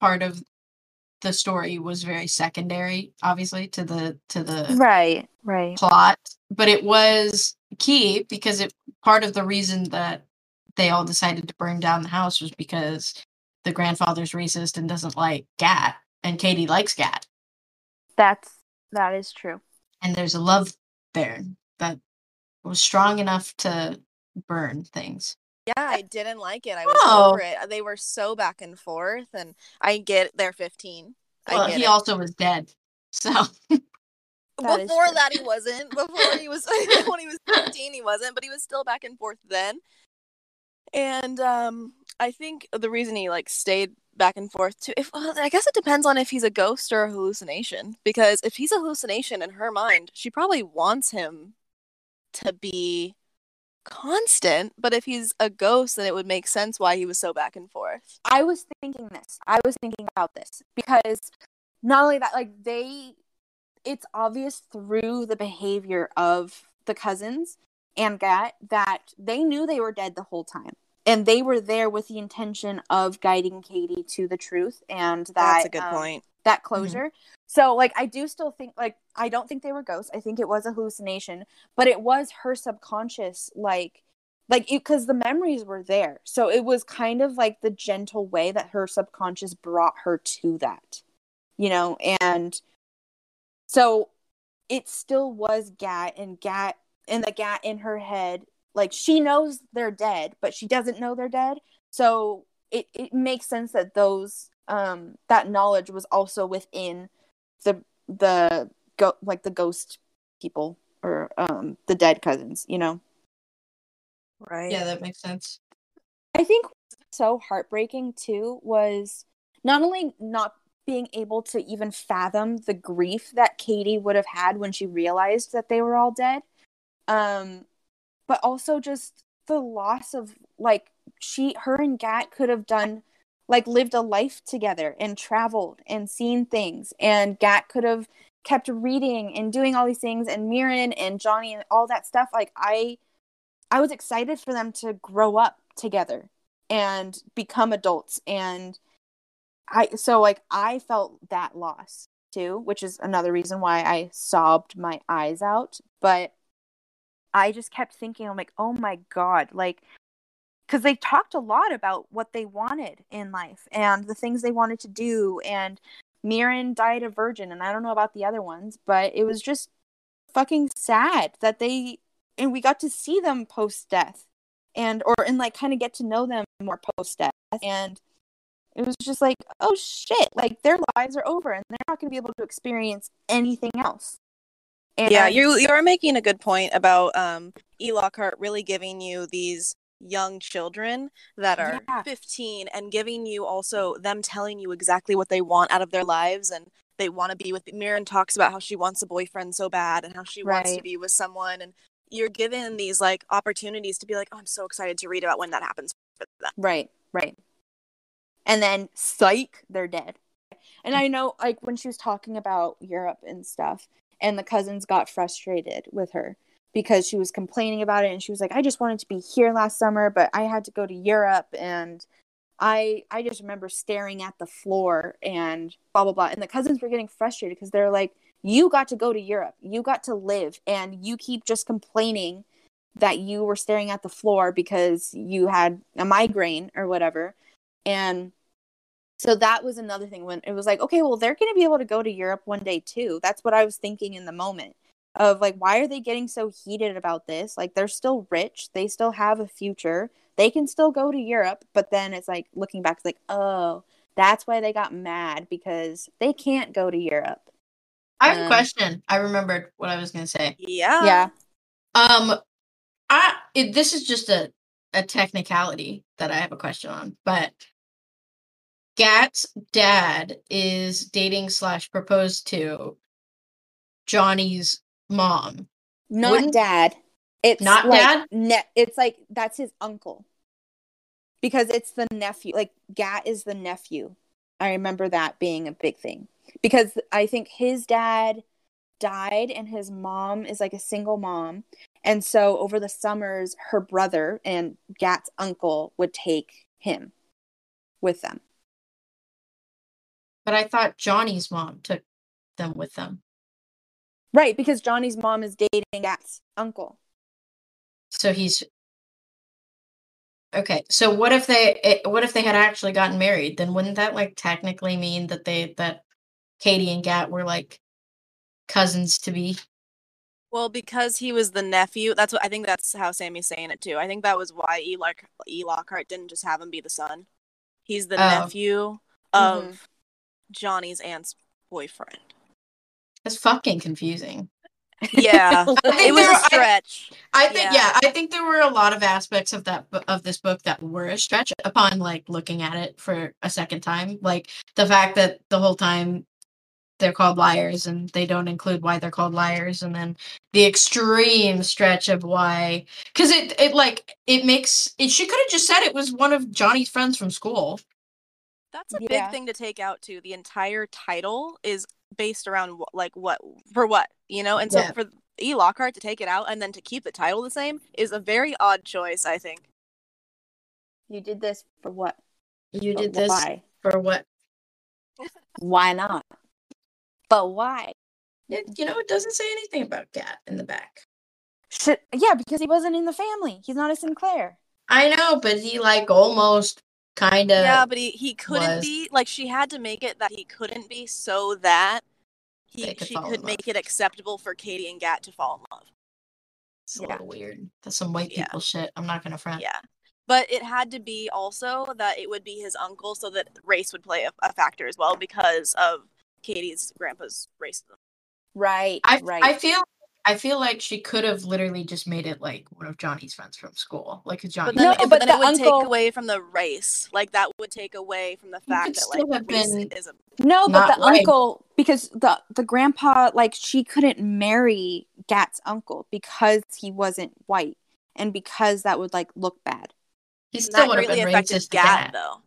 part of the story was very secondary, obviously, to the to the right right plot, but it was key because it part of the reason that they all decided to burn down the house was because the grandfather's racist and doesn't like Gat, and Cady likes Gat, that's that is true and there's a love there that was strong enough to burn things. Yeah, I didn't like it. I was Oh. over it. They were so back and forth, and I get they're 15. I Well, get he it. also was dead, so That is Before that, he wasn't. Before he was when he was 15, he wasn't, but he was still back and forth then. And um, I think the reason he like stayed back and forth too, if well, I guess it depends on if he's a ghost or a hallucination. Because if he's a hallucination in her mind, she probably wants him to be constant. But if he's a ghost, then it would make sense why he was so back and forth. I was thinking this. I was thinking about this because not only that, like they, it's obvious through the behavior of the cousins and Gat that they knew they were dead the whole time. And they were there with the intention of guiding Cady to the truth and that That's a good um, point. that closure. So like I do still think like I don't think they were ghosts. I think it was a hallucination, but it was her subconscious like like because the memories were there. So it was kind of like the gentle way that her subconscious brought her to that. You know, and so it still was Gat and Gat and the Gat in her head. Like she knows they're dead, but she doesn't know they're dead. So it, it makes sense that those um that knowledge was also within the the go like the ghost people or um the dead cousins, you know. Right. Yeah, that makes sense. I think so heartbreaking too was not only not being able to even fathom the grief that Cady would have had when she realized that they were all dead. Um but also just the loss of like she her and Gat could have done like lived a life together and traveled and seen things and Gat could have kept reading and doing all these things and Mirren and Johnny and all that stuff like I I was excited for them to grow up together and become adults and I so like I felt that loss too, which is another reason why I sobbed my eyes out, but I just kept thinking I'm like, "Oh my god, like cuz they talked a lot about what they wanted in life and the things they wanted to do and Mirren died a virgin and I don't know about the other ones, but it was just fucking sad that they and we got to see them post death and or and like kind of get to know them more post death and it was just like oh shit like their lives are over and they're not going to be able to experience anything else and yeah, you you are making a good point about um E. Lockhart really giving you these young children that are Yeah. 15 and giving you also them telling you exactly what they want out of their lives and they want to be with Mirren talks about how she wants a boyfriend so bad and how she wants to be with someone and you're given these like opportunities to be like oh I'm so excited to read about when that happens for them. right right and then psych they're dead and i know like when she was talking about europe and stuff and the cousins got frustrated with her because she was complaining about it and she was like i just wanted to be here last summer but i had to go to europe and i i just remember staring at the floor and blah blah blah. And the cousins were getting frustrated because they're like you got to go to europe. You got to live and you keep just complaining that you were staring at the floor because you had a migraine or whatever and so that was another thing when it was like okay well they're going to be able to go to europe one day too that's what i was thinking in the moment of like why are they getting so heated about this like they're still rich they still have a future they can still go to europe but then it's like looking back it's like oh that's why they got mad because they can't go to europe I have a Um, question. I remembered what I was going to say. Yeah. yeah Um, I it, this is just a a technicality that I have a question on, but Gat's dad is dating slash proposed to Johnny's mom. not Wouldn't- dad. It's Not like dad? ne- it's like that's his uncle. Because it's the nephew like gat is the nephew. I remember that being a big thing. Because i think his dad died and his mom is like a single mom. And so over the summers her brother and gat's uncle would take him with them But I thought Johnny's mom took them with them. right because johnny's mom is dating gat's uncle So he's Okay, so what if they what if they had actually gotten married? Then wouldn't that like technically mean that they that Cady and Gat were like cousins to be? Well, because he was the nephew, that's what I think that's how Sammy's saying it too. I think that was why E. Lock- e. Lockhart didn't just have him be the son. He's the Oh. nephew of Mhm. Johnny's aunt's boyfriend. That's fucking confusing. Yeah. I it was there- a I- stretch. I think Yeah. yeah. I think there were a lot of aspects of that of this book that were a stretch upon like looking at it for a second time. Like the fact that the whole time they're called liars and they don't include why they're called liars and then the extreme stretch of why cuz it it like it makes it she could have just said it was one of Johnny's friends from school. That's a Yeah. big thing to take out too. The entire title is based around wh- like what for what, you know? And so Yeah. for E. Lockhart to take it out and then to keep the title the same is a very odd choice, I think. you did this for what You But did this why for what? why not but why It, you know, it doesn't say anything about Gat in the back. Should, yeah, because he wasn't in the family. He's not a Sinclair. I know, but he like almost kind of yeah, but he, he couldn't was. be like she had to make it that he couldn't be so that he could she could make it acceptable for Cady and Gat to fall in love. It's a Yeah. little weird. That's some white Yeah. people shit. I'm not gonna front. Yeah. But it had to be also that it would be his uncle so that race would play a, a factor as well because of Cady's grandpa's racism. Right. I right. I feel I feel like she could have literally just made it like one of Johnny's friends from school, like a Johnny. But then, No, but but then the it would uncle- take away from the race. Like that would take away from the fact that like have been- racism. no, but the white. uncle because the the grandpa like she couldn't marry Gat's uncle because he wasn't white and because that would like look bad. he still that would have greatly been affected racist to Gat Gat. though.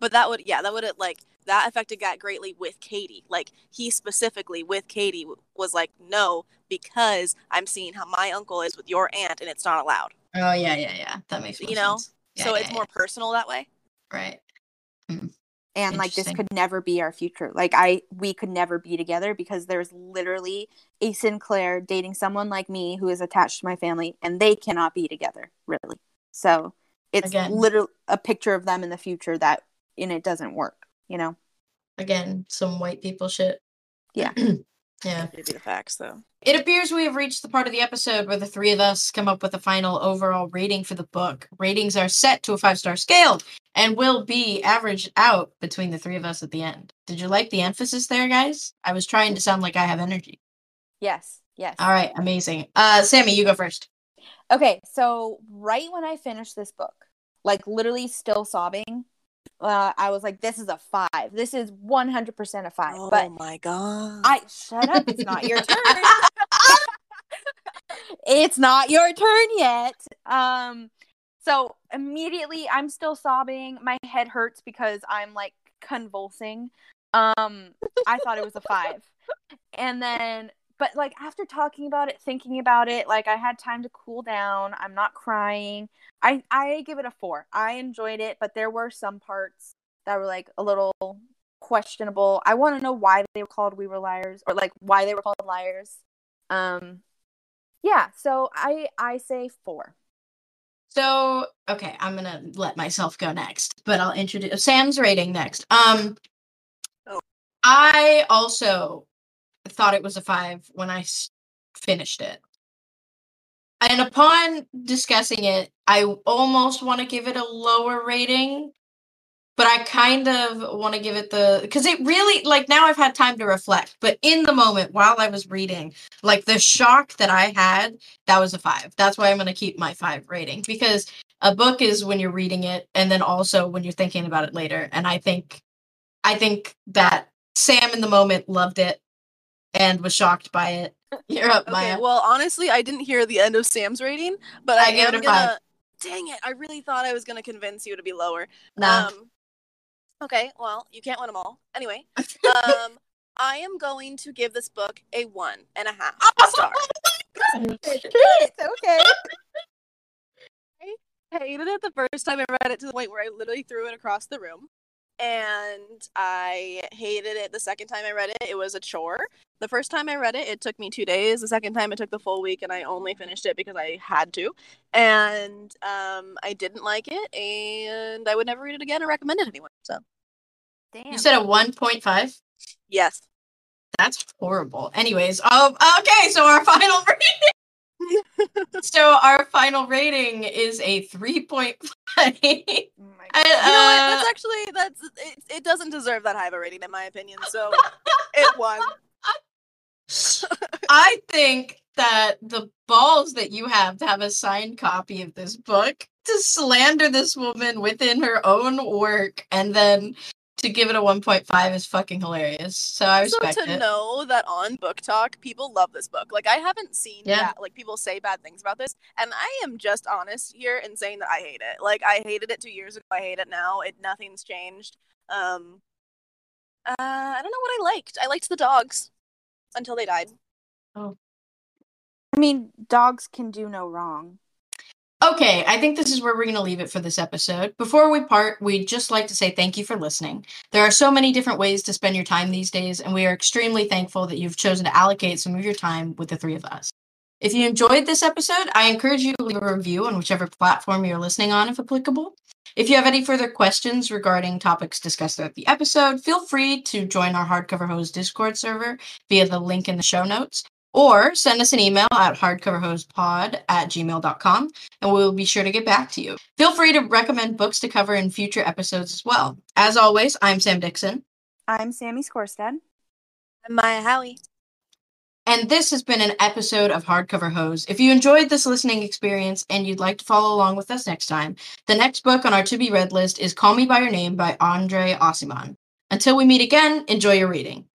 But that would yeah, that would have like that affected Gat greatly with Cady. Like he specifically with Cady was like, no, because I'm seeing how my uncle is with your aunt, and it's not allowed. Oh yeah, yeah, yeah. That makes more You know? sense. Yeah, so yeah, it's yeah. more personal that way. right. Mm-hmm. And like this could never be our future. Like I we could never be together because there's literally a Sinclair dating someone like me who is attached to my family and they cannot be together, really. So it's Again. literally a picture of them in the future that and it doesn't work, you know? Again, some white people shit. Yeah. yeah. It'd be the facts though. It appears we have reached the part of the episode where the three of us come up with a final overall rating for the book. Ratings are set to a five star scale and will be averaged out between the three of us at the end. Did you like the emphasis there, guys? I was trying to sound like I have energy. Yes. Yes. All right, amazing. Uh, Sammy, you go first. Okay, so right when I finished this book, like literally still sobbing, uh, I was like, "This is a five. This is one hundred percent a five. Oh But my god. I shut up. It's not your turn. it's not your turn yet. Um, so immediately I'm still sobbing. My head hurts because I'm like convulsing. Um, I thought it was a five, and then but like after talking about it, thinking about it, like I had time to cool down. I'm not crying. I I give it a four. I enjoyed it, but there were some parts that were like a little questionable. I want to know why they were called we were liars or like why they were called liars. Um yeah, so I I say 4. So, okay, I'm gonna let myself go next, but I'll introduce Sam's rating next. Um, Oh. I also thought it was a five when I s- finished it, and upon discussing it, I almost want to give it a lower rating, but I kind of want to give it the because it really like now I've had time to reflect, but in the moment while I was reading, like the shock that I had that was a five. That's why I'm going to keep my five rating because a book is when you're reading it and then also when you're thinking about it later. And I think, I think that Sam in the moment loved it and was shocked by it. You're up, Okay, Maya. well, honestly, I didn't hear the end of Sam's rating, but I I, gave it am a gonna. five. Dang it! I really thought I was gonna convince you to be lower. nah. Um, okay, well, you can't win them all. Anyway, um, I am going to give this book a one and a half star. okay. I hated it the first time I read it to the point where I literally threw it across the room. And I hated it the second time I read it. It was a chore. The first time I read it, it took me two days. The second time, it took the full week, and I only finished it because I had to. And um, I didn't like it, and I would never read it again or recommend it anyone. So, Damn. You said a 1.5? yes. That's horrible. Anyways, um, okay, so our final rating. so our final rating is a 3.5. Oh my I- God. You know what? That's Uh, actually that's it, it. Doesn't deserve that high of a rating, in my opinion. So it won. I think that the balls that you have to have a signed copy of this book to slander this woman within her own work and then to give it a 1.5 is fucking hilarious. So I Also, respect to it. know that on BookTok, people love this book. Like I haven't seen Yeah. that. Like people say bad things about this, and I am just honest here in saying that I hate it. Like I hated it two years ago. I hate it now. It nothing's changed. Um, uh, I don't know what I liked. I liked the dogs until they died. Oh, I mean, dogs can do no wrong. Okay, I think this is where we're going to leave it for this episode. Before we part, we'd just like to say thank you for listening. There are so many different ways to spend your time these days, and we are extremely thankful that you've chosen to allocate some of your time with the three of us. If you enjoyed this episode, I encourage you to leave a review on whichever platform you're listening on, if applicable. If you have any further questions regarding topics discussed throughout the episode, feel free to join our Hardcover Hose Discord server via the link in the show notes, or send us an email at hardcoverhosepod at gmail.com, and we'll be sure to get back to you. Feel free to recommend books to cover in future episodes as well. As always, I'm Sam Dixon. I'm Sammy Skorstad. I'm Maya Howie. And this has been an episode of Hardcover Hose. If you enjoyed this listening experience and you'd like to follow along with us next time, the next book on our to be read list is Call Me By Your Name by Andre Aciman. Until we meet again, enjoy your reading.